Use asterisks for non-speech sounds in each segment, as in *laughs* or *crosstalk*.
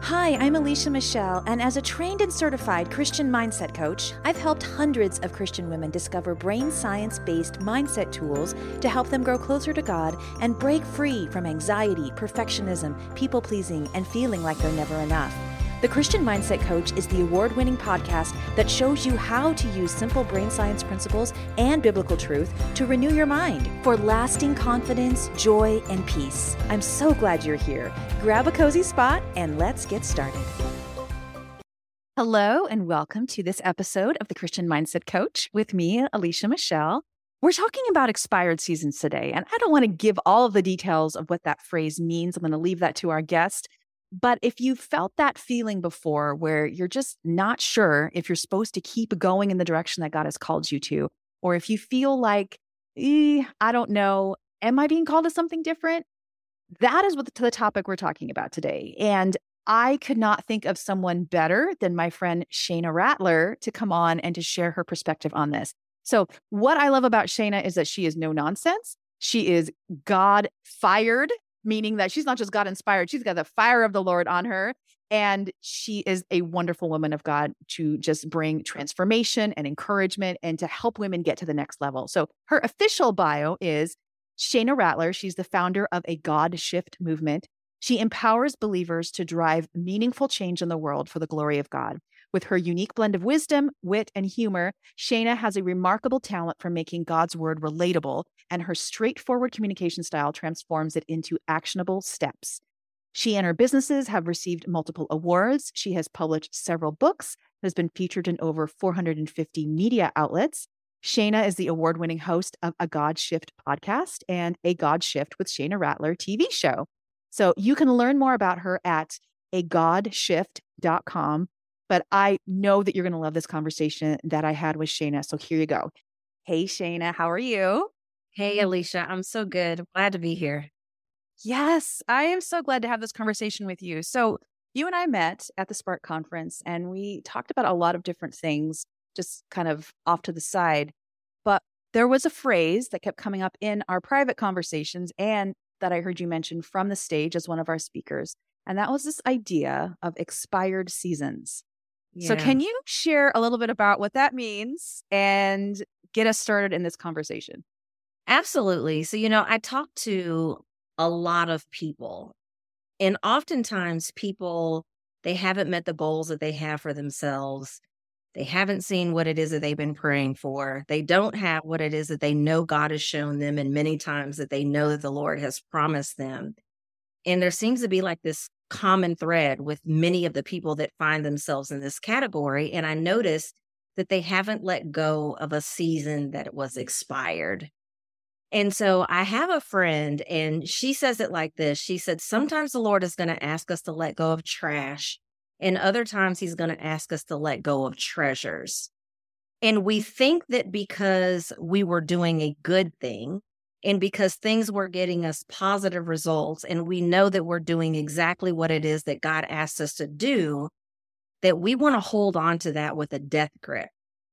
Hi, I'm Alicia Michelle, and as a trained and certified Christian mindset coach, I've helped hundreds of Christian women discover brain science based mindset tools to help them grow closer to God and break free from anxiety, perfectionism, people pleasing, and feeling like they're never enough. The Christian Mindset Coach is the award winning podcast that shows you how to use simple brain science principles and biblical truth to renew your mind for lasting confidence, joy, and peace. I'm so glad you're here. Grab a cozy spot and let's get started. Hello, and welcome to this episode of the Christian Mindset Coach with me, Alicia Michelle. We're talking about expired seasons today, and I don't want to give all of the details of what that phrase means. I'm going to leave that to our guest. But if you felt that feeling before where you're just not sure if you're supposed to keep going in the direction that God has called you to, or if you feel like, eh, I don't know, am I being called to something different? That is what the, the topic we're talking about today. And I could not think of someone better than my friend Shayna Rattler to come on and to share her perspective on this. So, what I love about Shayna is that she is no nonsense. She is God fired meaning that she's not just God inspired, she's got the fire of the Lord on her. And she is a wonderful woman of God to just bring transformation and encouragement and to help women get to the next level. So her official bio is Shayna Rattler. She's the founder of a God Shift movement. She empowers believers to drive meaningful change in the world for the glory of God. With her unique blend of wisdom, wit, and humor, Shayna has a remarkable talent for making God's word relatable, and her straightforward communication style transforms it into actionable steps. She and her businesses have received multiple awards. She has published several books, has been featured in over 450 media outlets. Shayna is the award winning host of a God Shift podcast and a God Shift with Shayna Rattler TV show. So you can learn more about her at agodshift.com but I know that you're going to love this conversation that I had with Shayna. So here you go. Hey, Shayna, how are you? Hey, Alicia, I'm so good. Glad to be here. Yes, I am so glad to have this conversation with you. So, you and I met at the Spark conference and we talked about a lot of different things, just kind of off to the side. But there was a phrase that kept coming up in our private conversations and that I heard you mention from the stage as one of our speakers. And that was this idea of expired seasons. So, can you share a little bit about what that means and get us started in this conversation? Absolutely. So, you know, I talk to a lot of people, and oftentimes people, they haven't met the goals that they have for themselves. They haven't seen what it is that they've been praying for. They don't have what it is that they know God has shown them, and many times that they know that the Lord has promised them. And there seems to be like this common thread with many of the people that find themselves in this category. And I noticed that they haven't let go of a season that was expired. And so I have a friend, and she says it like this She said, Sometimes the Lord is going to ask us to let go of trash, and other times He's going to ask us to let go of treasures. And we think that because we were doing a good thing, and because things were getting us positive results, and we know that we're doing exactly what it is that God asks us to do, that we want to hold on to that with a death grip.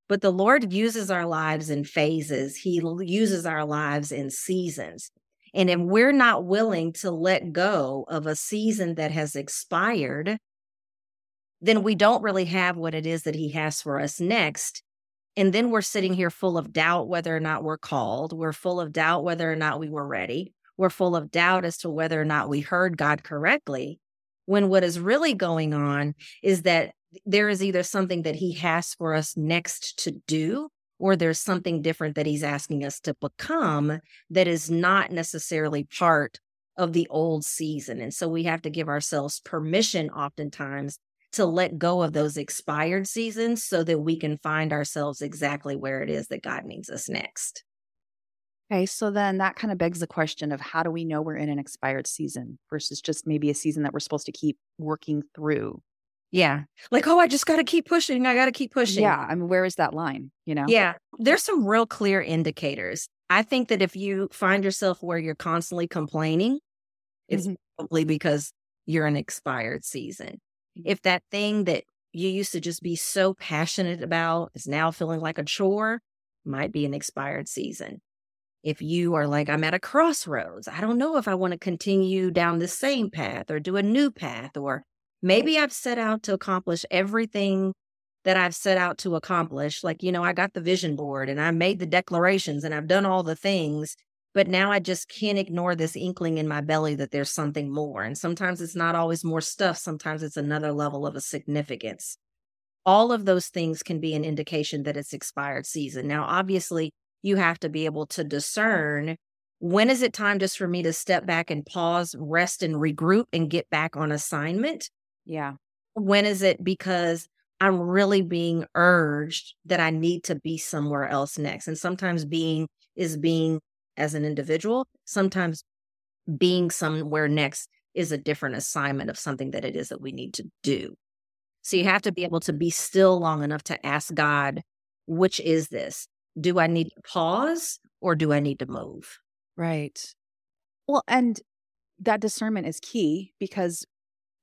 But the Lord uses our lives in phases, He uses our lives in seasons. And if we're not willing to let go of a season that has expired, then we don't really have what it is that He has for us next. And then we're sitting here full of doubt whether or not we're called. We're full of doubt whether or not we were ready. We're full of doubt as to whether or not we heard God correctly. When what is really going on is that there is either something that He has for us next to do, or there's something different that He's asking us to become that is not necessarily part of the old season. And so we have to give ourselves permission oftentimes to let go of those expired seasons so that we can find ourselves exactly where it is that God needs us next. Okay, so then that kind of begs the question of how do we know we're in an expired season versus just maybe a season that we're supposed to keep working through? Yeah. Like, oh, I just got to keep pushing. I got to keep pushing. Yeah. I mean, where is that line? You know? Yeah. There's some real clear indicators. I think that if you find yourself where you're constantly complaining, it's mm-hmm. probably because you're an expired season Mm-hmm. if that thing that you used to just be so passionate about is now feeling like a chore, might be an expired season. If you are like, I'm at a crossroads, I don't know if I want to continue down the same path or do a new path, or Maybe I've set out to accomplish everything that I've set out to accomplish. Like, you know, I got the vision board and I made the declarations and I've done all the things, but now I just can't ignore this inkling in my belly that there's something more. And sometimes it's not always more stuff, sometimes it's another level of a significance. All of those things can be an indication that it's expired season. Now, obviously, you have to be able to discern when is it time just for me to step back and pause, rest and regroup and get back on assignment? Yeah. When is it because I'm really being urged that I need to be somewhere else next? And sometimes being is being as an individual, sometimes being somewhere next is a different assignment of something that it is that we need to do. So you have to be able to be still long enough to ask God, which is this? Do I need to pause or do I need to move? Right. Well, and that discernment is key because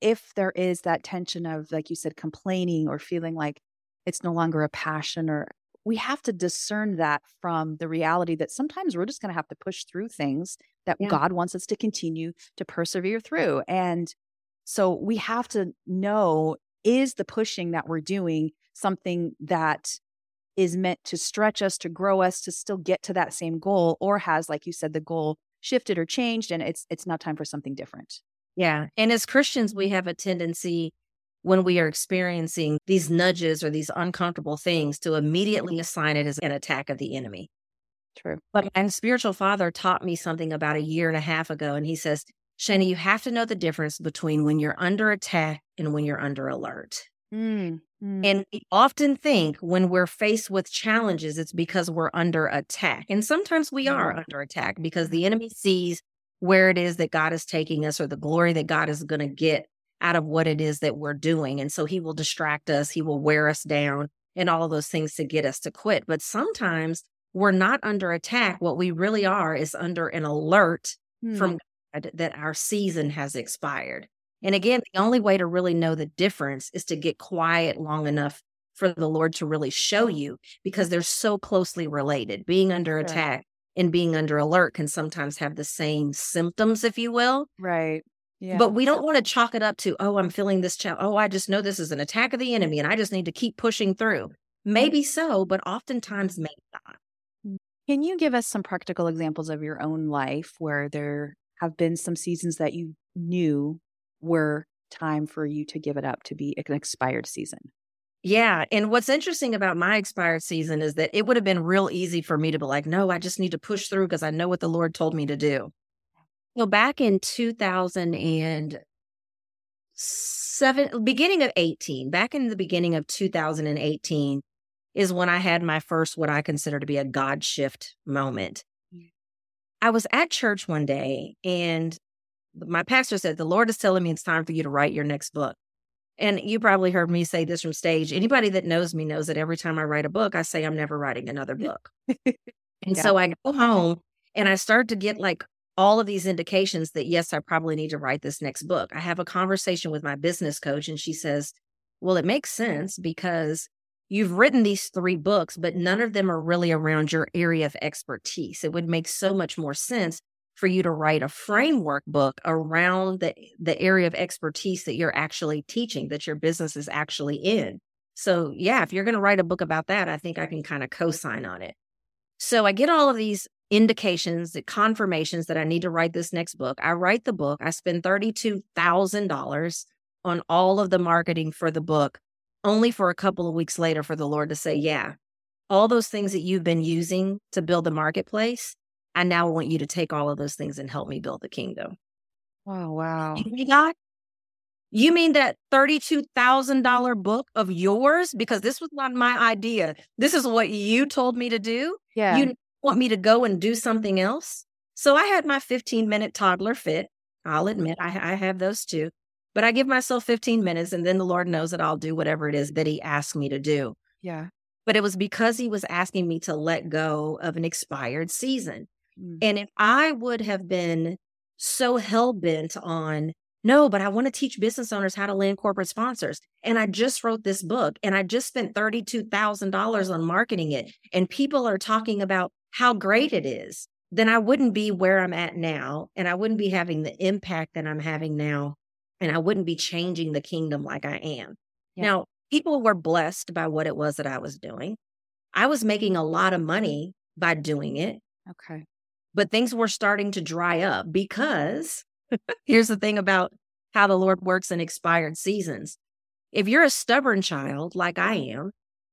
if there is that tension of, like you said, complaining or feeling like it's no longer a passion, or we have to discern that from the reality that sometimes we're just going to have to push through things that yeah. God wants us to continue to persevere through. And so we have to know is the pushing that we're doing something that is meant to stretch us, to grow us, to still get to that same goal, or has, like you said, the goal shifted or changed and it's it's not time for something different. Yeah. And as Christians, we have a tendency when we are experiencing these nudges or these uncomfortable things to immediately assign it as an attack of the enemy. True. But my spiritual father taught me something about a year and a half ago. And he says, Shani, you have to know the difference between when you're under attack and when you're under alert. Mm, mm. And we often think when we're faced with challenges, it's because we're under attack. And sometimes we are under attack because the enemy sees where it is that God is taking us or the glory that God is going to get out of what it is that we're doing. And so he will distract us, he will wear us down, and all of those things to get us to quit. But sometimes we're not under attack. What we really are is under an alert mm. from God that our season has expired. And again, the only way to really know the difference is to get quiet long enough for the Lord to really show you because they're so closely related. Being under sure. attack and being under alert can sometimes have the same symptoms, if you will. Right. Yeah. But we don't want to chalk it up to, oh, I'm feeling this challenge. Oh, I just know this is an attack of the enemy and I just need to keep pushing through. Maybe so, but oftentimes maybe not. Mm. Can you give us some practical examples of your own life where there have been some seasons that you knew were time for you to give it up to be an expired season. Yeah. And what's interesting about my expired season is that it would have been real easy for me to be like, no, I just need to push through because I know what the Lord told me to do. So back in 2007, beginning of 18, back in the beginning of 2018 is when I had my first, what I consider to be a God shift moment. I was at church one day and my pastor said, The Lord is telling me it's time for you to write your next book. And you probably heard me say this from stage. Anybody that knows me knows that every time I write a book, I say I'm never writing another *laughs* book. and yeah. so I go home and I start to get like all of these indications that, yes, I probably need to write this next book. I have a conversation with my business coach, and she says, Well, it makes sense because you've written these three books, but none of them are really around your area of expertise. It would make so much more sense for you to write a framework book around the, the area of expertise that you're actually teaching, that your business is actually in. So, yeah, if you're going to write a book about that, I think I can kind of co sign on it. So, I get all of these indications, the confirmations that I need to write this next book. I write the book, I spend $32,000 on all of the marketing for the book, only for a couple of weeks later for the Lord to say, Yeah, all those things that you've been using to build the marketplace, I now want you to take all of those things and help me build the kingdom. Oh, wow. You God? You mean that $32,000 book of yours? Because this was not my idea. This is what you told me to do. Yeah. You want me to go and do something else? So I had my 15 minute toddler fit. I'll admit I, I have those too. But I give myself 15 minutes and then the Lord knows that I'll do whatever it is that He asked me to do. Yeah. But it was because He was asking me to let go of an expired season. Mm. And if I would have been so hell bent on, no, but I want to teach business owners how to land corporate sponsors. And I just wrote this book and I just spent $32,000 on marketing it. And people are talking about how great it is. Then I wouldn't be where I'm at now. And I wouldn't be having the impact that I'm having now and I wouldn't be changing the kingdom like I am. Yeah. Now, people were blessed by what it was that I was doing. I was making a lot of money by doing it, Okay. but things were starting to dry up because here's the thing about how the Lord works in expired seasons. If you're a stubborn child like I am,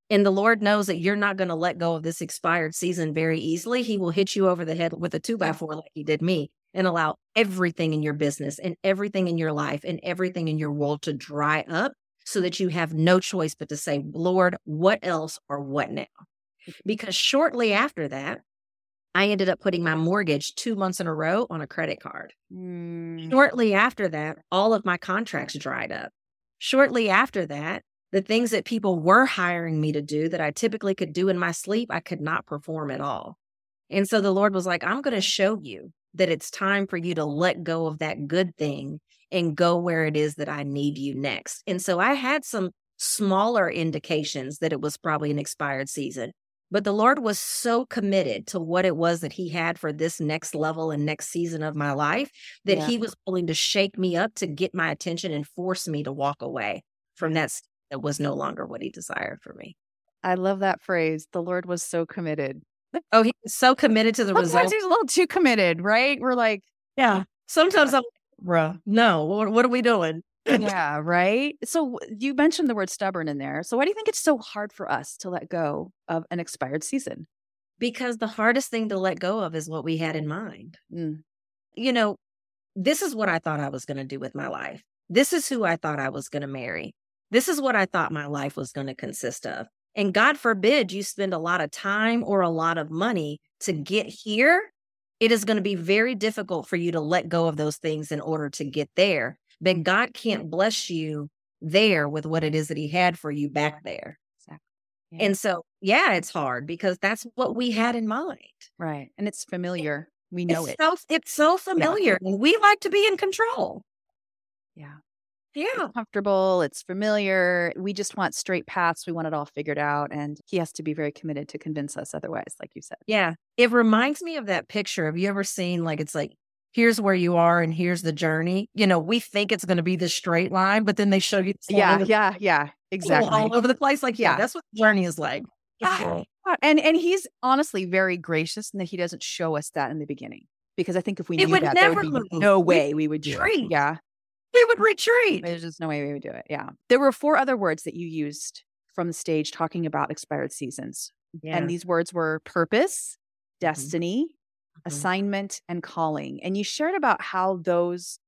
and the Lord knows that you're not going to let go of this expired season very easily, He will hit you over the head with a two by four like He did me and allow everything in your business and everything in your life and everything in your world to dry up so that you have no choice but to say, Lord, what else or what now? Because shortly after that, I ended up putting my mortgage two months in a row on a credit card. Mm, Shortly after that, all of my contracts dried up. Shortly after that, the things that people were hiring me to do that I typically could do in my sleep, I could not perform at all. And so the Lord was like, I'm going to show you that it's time for you to let go of that good thing and go where it is that I need you next. And so I had some smaller indications that it was probably an expired season. But the Lord was so committed to what it was that He had for this next level and next season of my life that Yeah. He was willing to shake me up to get my attention and force me to walk away from that that was no longer what He desired for me. I love that phrase. The Lord was so committed. Oh, He was so committed to the result. Sometimes result. he's a little too committed, right? We're like, Yeah. Sometimes I'm, bruh, no, what, what are we doing? *laughs* yeah, right. So you mentioned the word stubborn in there. So why do you think it's so hard for us to let go of an expired season? because the hardest thing to let go of is what we had in mind. Mm, you know, this is what I thought I was going to do with my life. This is who I thought I was going to marry. This is what I thought my life was going to consist of. And God forbid you spend a lot of time or a lot of money to get here. It is going to be very difficult for you to let go of those things in order to get there. But God can't bless you there with what it is that He had for you back there. exactly. Yeah. And so, yeah, it's hard because that's what we had in mind. right. And it's familiar. We know it's it. So, it's so familiar. And we like to be in control. Yeah. Yeah. It's comfortable. It's familiar. We just want straight paths. We want it all figured out. And he has to be very committed to convince us otherwise, like you said. Yeah. It reminds me of that picture. Have you ever seen like it's like here's where you are and here's the journey? You know, we think it's going to be the straight line, but then they show you Yeah. Yeah. Yeah. Exactly. all over the place. Like, yeah, Yeah. that's what the journey is like. Ah, And and he's honestly very gracious in that he doesn't show us that in the beginning. Because I think if we It knew that, there would be move. no way we would do it. Yeah. We would retreat. There's just no way we would do it. Yeah. There were four other words that you used from the stage talking about expired seasons. Yeah. And these words were purpose, Mm-hmm. destiny, Mhm. assignment, and calling. And you shared about how those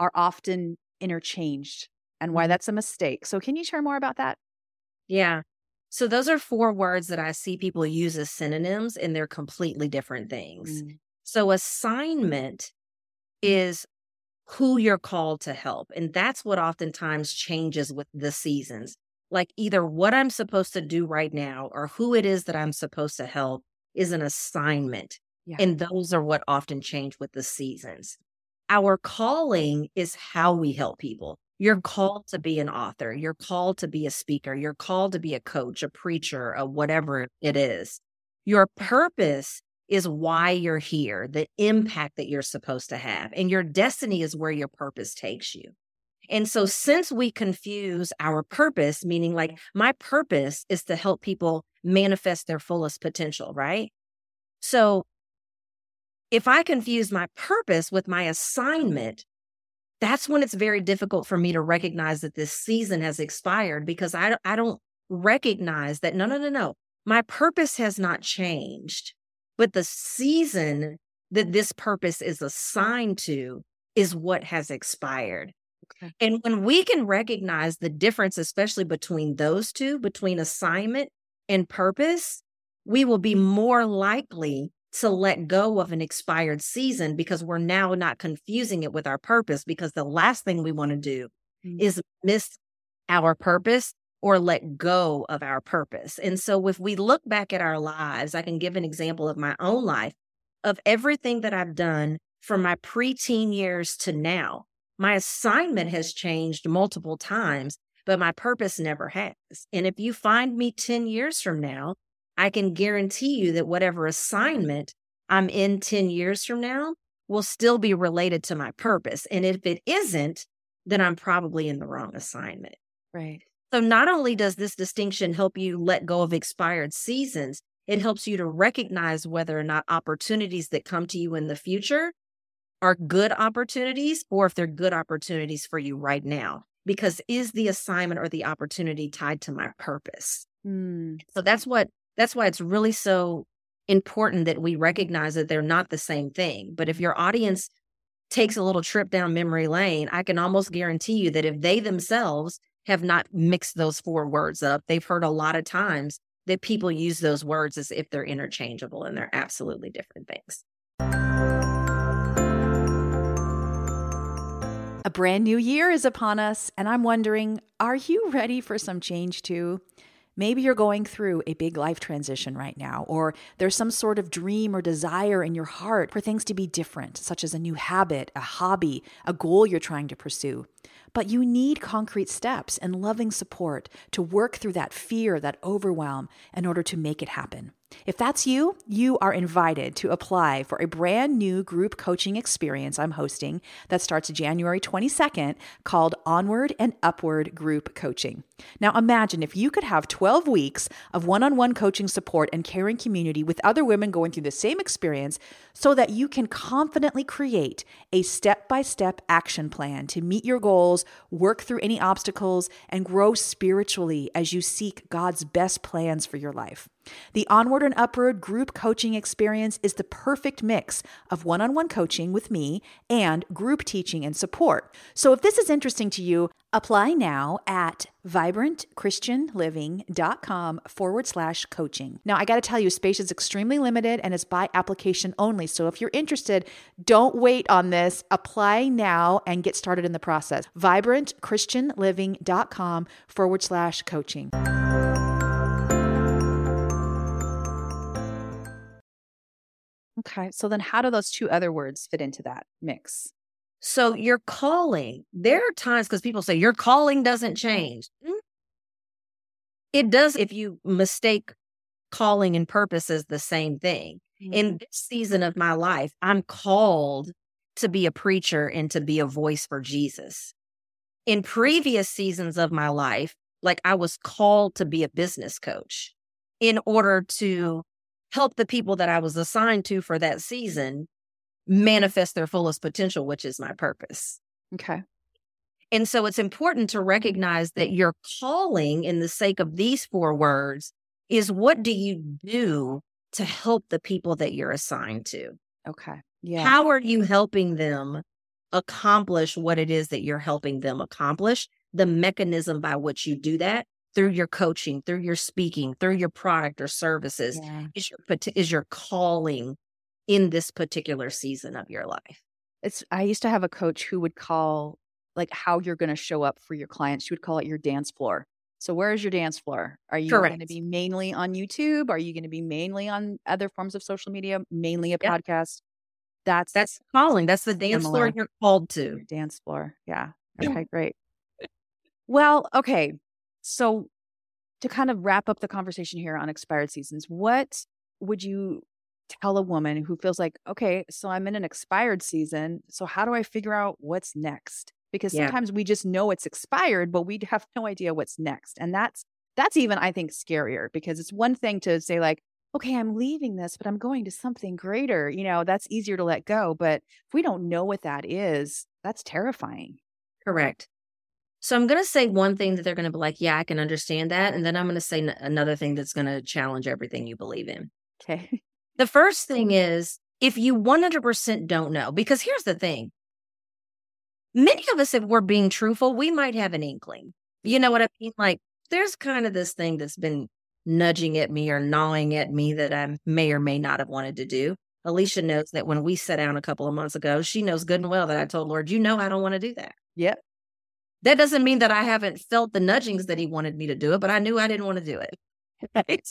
are often interchanged and why Mhm. that's a mistake. So can you share more about that? Yeah. So those are four words that I see people use as synonyms and they're completely different things. Mm. So assignment is who you're called to help. And that's what oftentimes changes with the seasons. Like either what I'm supposed to do right now or who it is that I'm supposed to help is an assignment. Yeah. And those are what often change with the seasons. Our calling is how we help people. You're called to be an author. You're called to be a speaker. You're called to be a coach, a preacher, a whatever it is. Your purpose is why you're here, the impact that you're supposed to have. And your destiny is where your purpose takes you. And so, since we confuse our purpose, meaning like my purpose is to help people manifest their fullest potential, right? So, if I confuse my purpose with my assignment, that's when it's very difficult for me to recognize that this season has expired because I, I don't recognize that no, no, no, no. My purpose has not changed, but the season that this purpose is assigned to is what has expired. Okay. And when we can recognize the difference, especially between those two, between assignment and purpose, we will be more likely to let go of an expired season because we're now not confusing it with our purpose. Because the last thing we want to do Mm. is miss our purpose or let go of our purpose. And so, if we look back at our lives, I can give an example of my own life of everything that I've done from my preteen years to now. My assignment has changed multiple times, but my purpose never has. And if you find me 10 years from now, I can guarantee you that whatever assignment I'm in 10 years from now will still be related to my purpose. And if it isn't, then I'm probably in the wrong assignment. Right. So not only does this distinction help you let go of expired seasons, it helps you to recognize whether or not opportunities that come to you in the future are good opportunities or if they're good opportunities for you right now. Because is the assignment or the opportunity tied to my purpose? Mm. So that's what that's why it's really so important that we recognize that they're not the same thing. But if your audience takes a little trip down memory lane, I can almost guarantee you that if they themselves have not mixed those four words up, they've heard a lot of times that people use those words as if they're interchangeable and they're absolutely different things. A brand new year is upon us, and I'm wondering are you ready for some change too? Maybe you're going through a big life transition right now, or there's some sort of dream or desire in your heart for things to be different, such as a new habit, a hobby, a goal you're trying to pursue. But you need concrete steps and loving support to work through that fear, that overwhelm, in order to make it happen. If that's you, you are invited to apply for a brand new group coaching experience I'm hosting that starts January 22nd called Onward and Upward Group Coaching. Now, imagine if you could have 12 weeks of one on one coaching support and caring community with other women going through the same experience so that you can confidently create a step by step action plan to meet your goals, work through any obstacles, and grow spiritually as you seek God's best plans for your life. The Onward and Upward group coaching experience is the perfect mix of one on one coaching with me and group teaching and support. So if this is interesting to you, apply now at vibrantchristianliving.com forward slash coaching. Now, I got to tell you, space is extremely limited and it's by application only. So if you're interested, don't wait on this. Apply now and get started in the process. vibrantchristianliving.com forward slash coaching. Okay. So then how do those two other words fit into that mix? So your calling, there are times because people say your calling doesn't change. Mm. It does if you mistake calling and purpose as the same thing. Mm-hmm. In this season of my life, I'm called to be a preacher and to be a voice for Jesus. In previous seasons of my life, like I was called to be a business coach in order to help the people that I was assigned to for that season manifest their fullest potential, which is my purpose. Okay. And so it's important to recognize that your calling, in the sake of these four words, is what do you do to help the people that you're assigned to? Okay. Yeah. How are you helping them accomplish what it is that you're helping them accomplish? The mechanism by which you do that through your coaching, through your speaking, through your product or services yeah. is your is your calling in this particular season of your life. It's I used to have a coach who would call like how you're going to show up for your clients. She would call it your dance floor. So where is your dance floor? Are you going to be mainly on YouTube? Are you going to be mainly on other forms of social media? Mainly a podcast? That's That's calling. That's the dance floor you're called to. your dance floor. Yeah. Okay, great. Well, okay. So to kind of wrap up the conversation here on expired seasons, what would you tell a woman who feels like, okay, so I'm in an expired season. So how do I figure out what's next? Because Yeah. sometimes we just know it's expired, but we have no idea what's next. And that's that's even I think scarier because it's one thing to say like, okay, I'm leaving this, but I'm going to something greater. You know, that's easier to let go. But if we don't know what that is, that's terrifying. Correct. So I'm going to say one thing that they're going to be like, yeah, I can understand that. And then I'm going to say n- another thing that's going to challenge everything you believe in. Okay. The first thing is if you 100% don't know, because here's the thing many of us, if we're being truthful, we might have an inkling. You know what I mean? Like, there's kind of this thing that's been nudging at me or gnawing at me that I may or may not have wanted to do. Alicia knows that when we sat down a couple of months ago, she knows good and well that I told Lord, you know, I don't want to do that. Yep. That doesn't mean that I haven't felt the nudgings that he wanted me to do it, but I knew I didn't want to do it. *laughs* Right?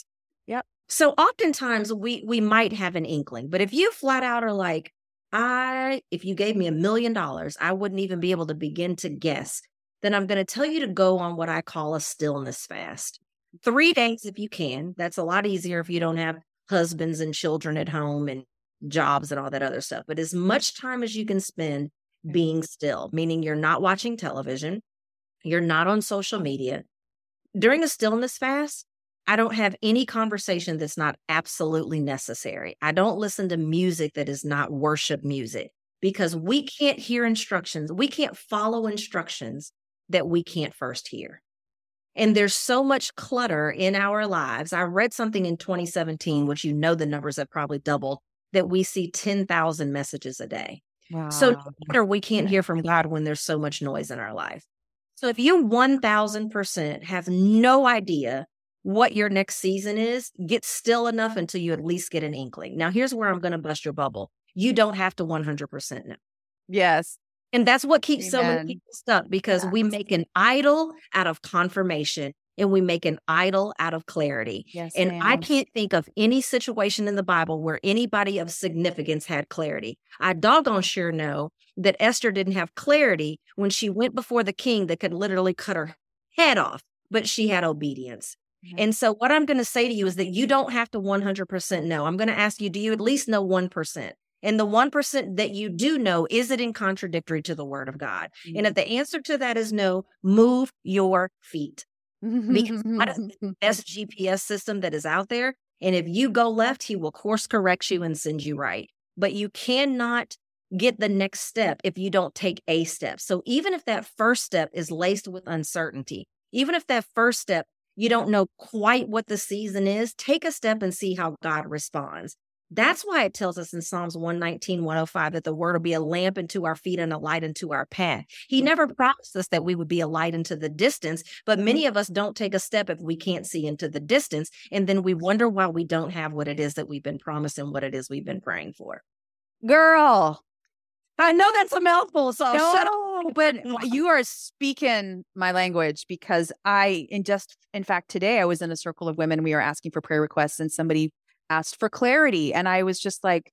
So oftentimes we we might have an inkling, but if you flat out are like, I if you gave me a million dollars, I wouldn't even be able to begin to guess. Then I'm going to tell you to go on what I call a stillness fast. Three days if you can. That's a lot easier if you don't have husbands and children at home and jobs and all that other stuff. But as much time as you can spend being still, meaning you're not watching television, you're not on social media. During a stillness fast, I don't have any conversation that's not absolutely necessary. I don't listen to music that is not worship music because we can't hear instructions. We can't follow instructions that we can't first hear. And there's so much clutter in our lives. I read something in 2017, which you know the numbers have probably doubled, that we see 10,000 messages a day. Wow. So no wonder we can't hear from *laughs* God when there's so much noise in our life. So if you 1000% have no idea what your next season is, get still enough until you at least get an inkling. Now, here's where I'm going to bust your bubble. You don't have to 100% know. Yes. And that's what keeps Amen. so many people stuck because yes. we make an idol out of confirmation and we make an idol out of clarity. Yes, and ma'am. I can't think of any situation in the Bible where anybody of significance had clarity. I doggone sure know that Esther didn't have clarity when she went before the king that could literally cut her head off, but she had obedience. Mm-hmm. And so, what I'm going to say to you is that you don't have to 100% know. I'm going to ask you, do you at least know 1%? And the 1% that you do know, is it in contradictory to the word of God? Mm-hmm. And if the answer to that is no, move your feet. because God is the *laughs* best GPS system that is out there. And if you go left, he will course correct you and send you right. But you cannot get the next step if you don't take a step. So even if that first step is laced with uncertainty, even if that first step you don't know quite what the season is, take a step and see how God responds. That's why it tells us in Psalms 119, 105 that the word will be a lamp unto our feet and a light unto our path. He never promised us that we would be a light into the distance, but mm-hmm. many of us don't take a step if we can't see into the distance. And then we wonder why we don't have what it is that we've been promised and what it is we've been praying for. Girl, I know that's a mouthful, so no, shut up. But you are speaking my language because I, in just, in fact, today I was in a circle of women. We were asking for prayer requests, and somebody asked for clarity. And I was just like,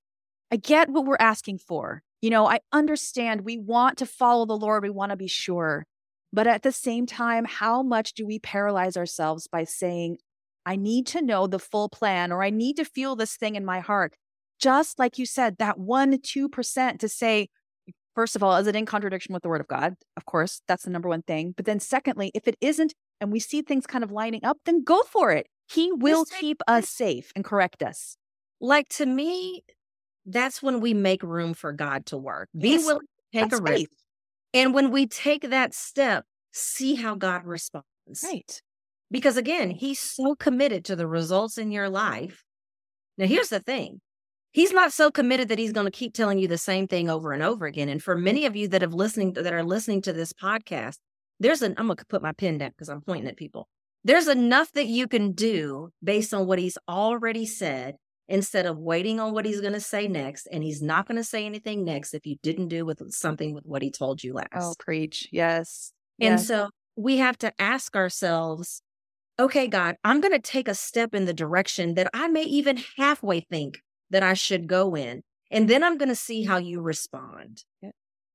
I get what we're asking for. You know, I understand we want to follow the Lord, we want to be sure. But at the same time, how much do we paralyze ourselves by saying, I need to know the full plan or I need to feel this thing in my heart? Just like you said, that one, 2% to say, first of all, is it in contradiction with the word of God? Of course, that's the number one thing. But then, secondly, if it isn't and we see things kind of lining up, then go for it. He will keep us safe and correct us. Like to me, that's when we make room for God to work. Be yes, willing to take a risk. And when we take that step, see how God responds. Right. Because again, he's so committed to the results in your life. Now, here's the thing he's not so committed that he's going to keep telling you the same thing over and over again. And for many of you that have listening that are listening to this podcast, there's an I'm going to put my pen down because I'm pointing at people. There's enough that you can do based on what he's already said instead of waiting on what he's going to say next. And he's not going to say anything next if you didn't do with something with what he told you oh, last. Oh, preach. Yes. And yes. so we have to ask ourselves, okay, God, I'm going to take a step in the direction that I may even halfway think that I should go in. And then I'm going to see how you respond. Yeah.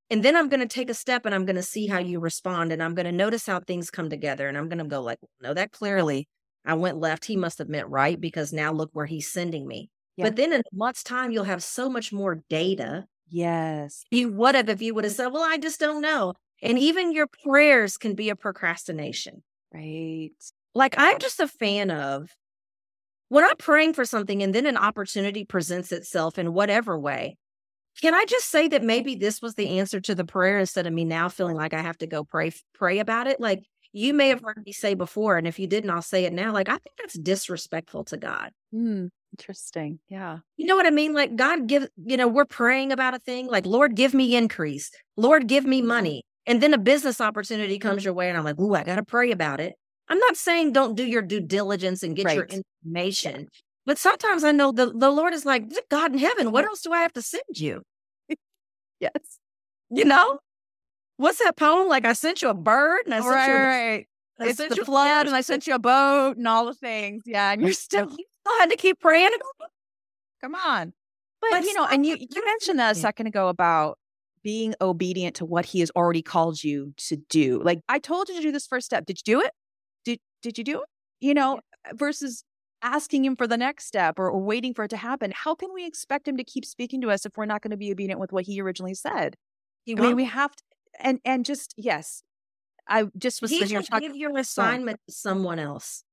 And then I'm going to take a step and I'm going to see how you respond. And I'm going to notice how things come together. And I'm going to go like, no, that clearly I went left. He must have meant right because now look where he's sending me. Yeah. But then in a month's time, you'll have so much more data. Yes. You would have if you would have said, well, I just don't know. And even your prayers can be a procrastination. Right. Like I'm just a fan of when I'm praying for something and then an opportunity presents itself in whatever way, can I just say that maybe this was the answer to the prayer instead of me now feeling like I have to go pray pray about it? Like you may have heard me say before, and if you didn't, I'll say it now. Like I think that's disrespectful to God. Mm, interesting. Yeah. You know what I mean? Like God give, you know, we're praying about a thing, like Lord, give me increase. Lord, give me money. And then a business opportunity comes your way, and I'm like, ooh, I gotta pray about it. I'm not saying don't do your due diligence and get right. your information. But sometimes I know the, the Lord is like, God in heaven, what else do I have to send you? *laughs* yes. You know? What's that poem? Like I sent you a bird and I sent right, you a, right. I it's the flood and I sent you a boat and all the things. Yeah. And you're still you still had to keep praying. Come on. But, but you know, and you you mentioned that a second ago about being obedient to what he has already called you to do. Like I told you to do this first step. Did you do it? Did you do it? You know, uh, versus asking him for the next step or, or, waiting for it to happen. How can we expect him to keep speaking to us if we're not going to be obedient with what he originally said? I mean, we have to, and and just yes, I just was he sitting here will talking. give your assignment to someone else.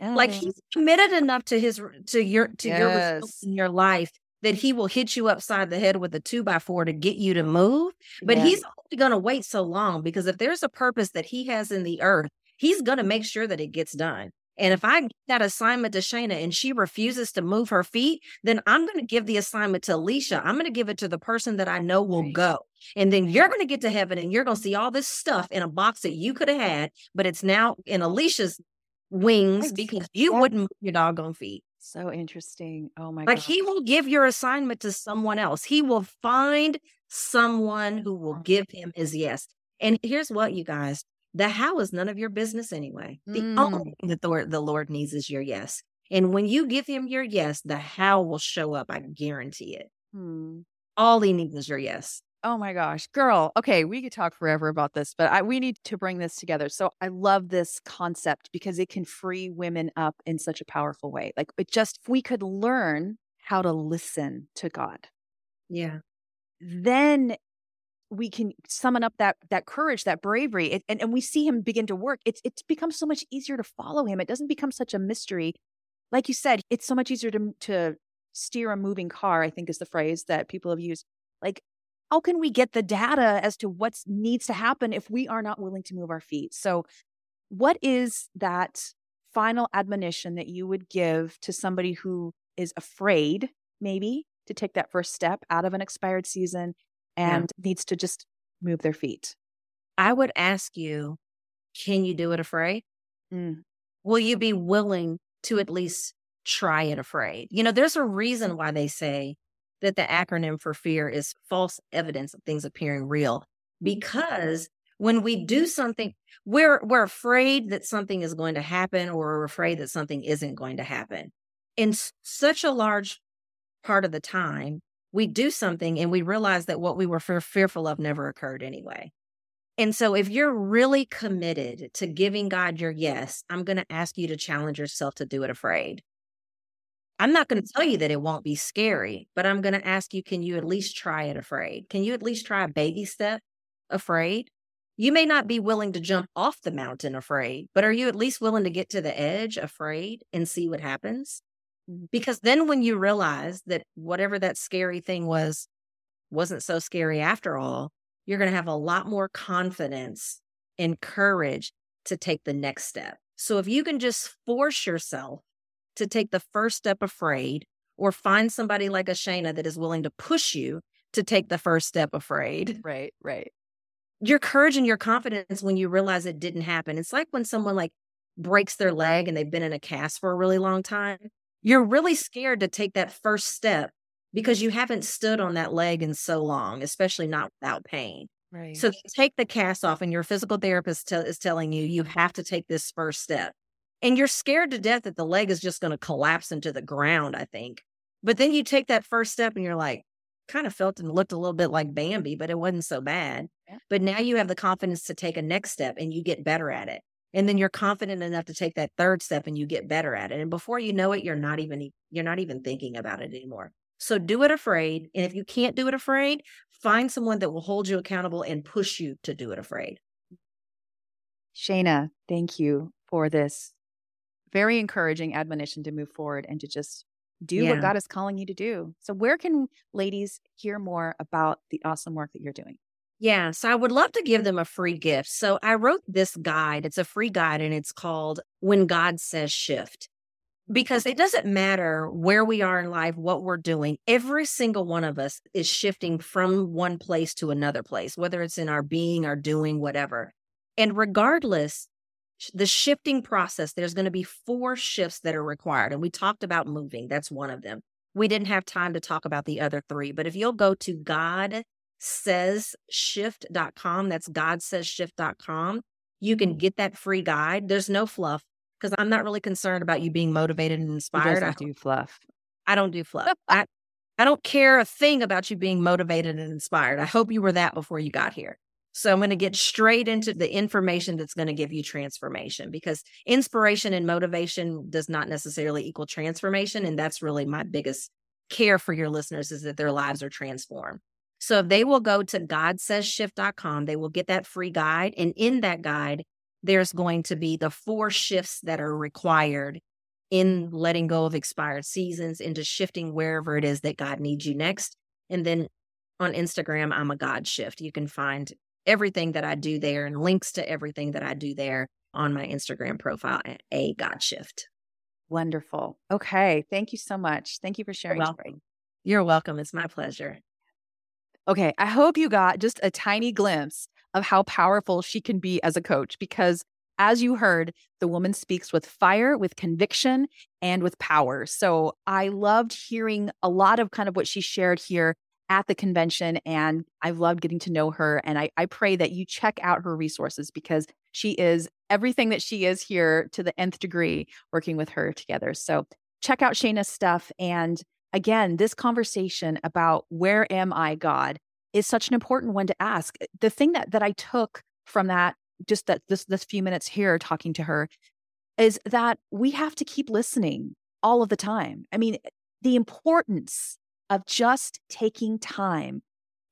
Like he's committed enough to his to your to your results in your life that he will hit you upside the head with a two by four to get you to move. But Yeah. he's only going to wait so long because if there's a purpose that he has in the earth, he's going to make sure that it gets done. And if I give that assignment to Shayna and she refuses to move her feet, then I'm going to give the assignment to Alicia. I'm going to give it to the person that I know will go. And then you're going to get to heaven and you're going to see all this stuff in a box that you could have had, but it's now in Alicia's wings because you wouldn't move your doggone feet. so interesting. Oh my Like god. he will give your assignment to someone else. He will find someone who will give him his yes. And here's what, you guys the how is none of your business anyway. The Mm. only thing that the Lord, the Lord needs is your yes. And when you give him your yes, the how will show up. I guarantee it. Hmm. All he needs is your yes. Oh my gosh, girl. Okay, we could talk forever about this, but I, we need to bring this together. So I love this concept because it can free women up in such a powerful way. Like it just, if we could learn how to listen to God, Yeah. then we can summon up that that courage, that bravery, it, and and we see him begin to work. It's it's becomes so much easier to follow him. It doesn't become such a mystery. Like you said, it's so much easier to to steer a moving car. I think is the phrase that people have used. Like, how can we get the data as to what needs to happen if we are not willing to move our feet? So, what is that final admonition that you would give to somebody who is afraid, maybe, to take that first step out of an expired season Yeah. and needs to just move their feet? I would ask you, can you do it afraid? Mm. will you be willing to at least try it afraid? You know, there's a reason why they say that the acronym for fear is false evidence of things appearing real because when we do something we're we're afraid that something is going to happen or we're afraid that something isn't going to happen. In such a large part of the time, we do something and we realize that what we were fear- fearful of never occurred anyway. And so, if you're really committed to giving God your yes, I'm going to ask you to challenge yourself to do it afraid. I'm not going to tell you that it won't be scary, but I'm going to ask you can you at least try it afraid? Can you at least try a baby step afraid? You may not be willing to jump off the mountain afraid, but are you at least willing to get to the edge afraid and see what happens? Mhm. Because then when you realize that whatever that scary thing was wasn't so scary after all, you're going to have a lot more confidence and courage to take the next step. So if you can just force yourself to take the first step afraid, or find somebody like a Shayna that is willing to push you to take the first step afraid, Right, right. your courage and your confidence when you realize it didn't happen. It's like when someone like breaks their leg and they've been in a cast for a really long time. You're really scared to take that first step because you haven't stood on that leg in so long, especially not without pain. Right. So take the cast off, and your physical therapist is telling you you have to take this first step. And you're scared to death that the leg is just going to collapse into the ground, I think. But then you take that first step and you're like, kind of felt and looked a little bit like Bambi, but it wasn't so bad. Yeah. But now you have the confidence to take a next step and you get better at it. And then you're confident enough to take that third step and you get better at it. And before you know it, you're not even you're not even thinking about it anymore. So do it afraid. And if you can't do it afraid, find someone that will hold you accountable and push you to do it afraid. Shayna, thank you for this very encouraging admonition to move forward and to just do Yeah. what God is calling you to do. So, where can ladies hear more about the awesome work that you're doing? Yeah, so I would love to give mm-hmm. them a free gift. So I wrote this guide. It's a free guide and it's called When God Says Shift. Because it doesn't matter where we are in life, what we're doing, every single one of us is shifting from one place to another place, whether it's in our being, our doing, whatever. And regardless, the shifting process, there's going to be four shifts that are required. And we talked about moving, that's one of them. We didn't have time to talk about the other three, but if you'll go to God says shift.com, that's God says shift.com, you can mm. get that free guide. There's no fluff because I'm not really concerned about you being motivated and inspired. I, do fluff. I don't do fluff. *laughs* I, I don't care a thing about you being motivated and inspired. I hope you were that before you got here. So I'm going to get straight into the information that's going to give you transformation because inspiration and motivation does not necessarily equal transformation. And that's really my biggest care for your listeners is that their lives are transformed. So if they will go to godsaysshift.com, they will get that free guide. And in that guide, there's going to be the four shifts that are required in letting go of expired seasons into shifting wherever it is that God needs you next. And then on Instagram, I'm a God shift. You can find everything that I do there and links to everything that I do there on my Instagram profile at a God shift. Wonderful. Okay. Thank you so much. Thank you for sharing. You're welcome. You're welcome. It's my pleasure. Okay. I hope you got just a tiny glimpse of how powerful she can be as a coach because as you heard, the woman speaks with fire, with conviction, and with power. So I loved hearing a lot of kind of what she shared here at the convention. And I've loved getting to know her. And I, I pray that you check out her resources because she is everything that she is here to the nth degree working with her together. So check out Shayna's stuff. And again, this conversation about where am I, God, is such an important one to ask. The thing that that I took from that, just that this this few minutes here talking to her, is that we have to keep listening all of the time. I mean, the importance of just taking time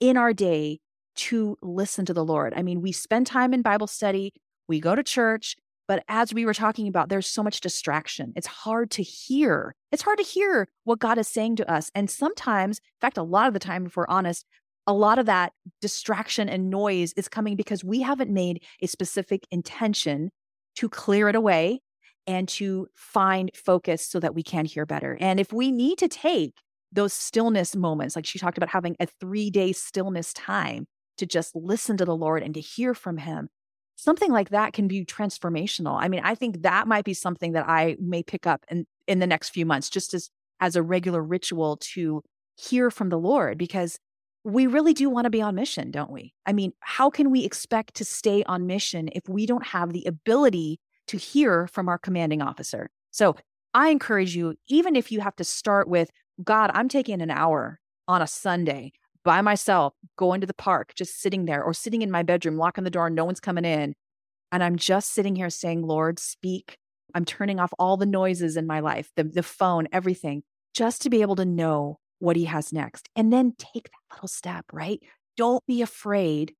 in our day to listen to the Lord. I mean, we spend time in Bible study, we go to church, but as we were talking about, there's so much distraction. It's hard to hear. It's hard to hear what God is saying to us. And sometimes, in fact, a lot of the time, if we're honest, a lot of that distraction and noise is coming because we haven't made a specific intention to clear it away and to find focus so that we can hear better. And if we need to take those stillness moments, like she talked about having a three day stillness time to just listen to the Lord and to hear from Him. Something like that can be transformational. I mean, I think that might be something that I may pick up in, in the next few months, just as, as a regular ritual to hear from the Lord, because we really do want to be on mission, don't we? I mean, how can we expect to stay on mission if we don't have the ability to hear from our commanding officer? So I encourage you, even if you have to start with, God, I'm taking an hour on a Sunday by myself, going to the park, just sitting there or sitting in my bedroom, locking the door, no one's coming in. And I'm just sitting here saying, Lord, speak. I'm turning off all the noises in my life, the, the phone, everything, just to be able to know what he has next. And then take that little step, right? Don't be afraid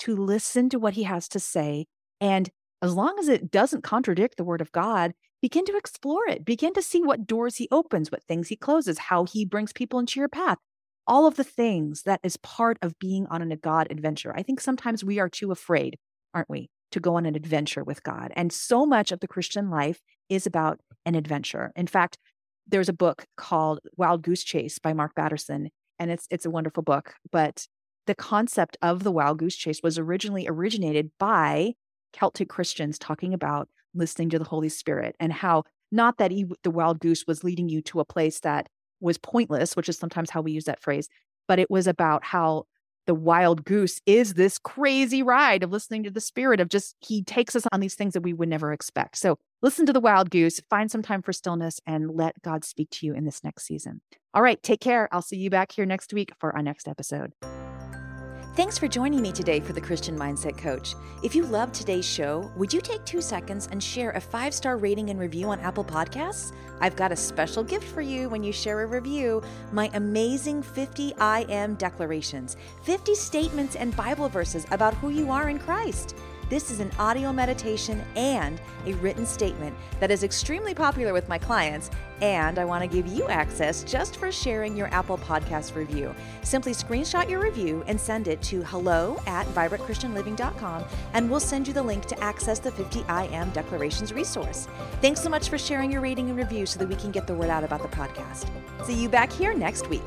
to listen to what he has to say. And as long as it doesn't contradict the word of God, begin to explore it. Begin to see what doors he opens, what things he closes, how he brings people into your path. All of the things that is part of being on a God adventure. I think sometimes we are too afraid, aren't we, to go on an adventure with God. And so much of the Christian life is about an adventure. In fact, there's a book called Wild Goose Chase by Mark Batterson, and it's it's a wonderful book. But the concept of the wild goose chase was originally originated by Celtic Christians talking about listening to the Holy Spirit and how not that he, the wild goose was leading you to a place that was pointless, which is sometimes how we use that phrase, but it was about how the wild goose is this crazy ride of listening to the spirit of just he takes us on these things that we would never expect. So listen to the wild goose, find some time for stillness, and let God speak to you in this next season. All right, take care. I'll see you back here next week for our next episode. Thanks for joining me today for the Christian Mindset Coach. If you loved today's show, would you take two seconds and share a five star rating and review on Apple Podcasts? I've got a special gift for you when you share a review my amazing 50 I am declarations, 50 statements and Bible verses about who you are in Christ. This is an audio meditation and a written statement that is extremely popular with my clients, and I want to give you access just for sharing your Apple Podcast review. Simply screenshot your review and send it to hello at vibrantchristianliving.com, and we'll send you the link to access the 50 I Am Declarations resource. Thanks so much for sharing your rating and review so that we can get the word out about the podcast. See you back here next week.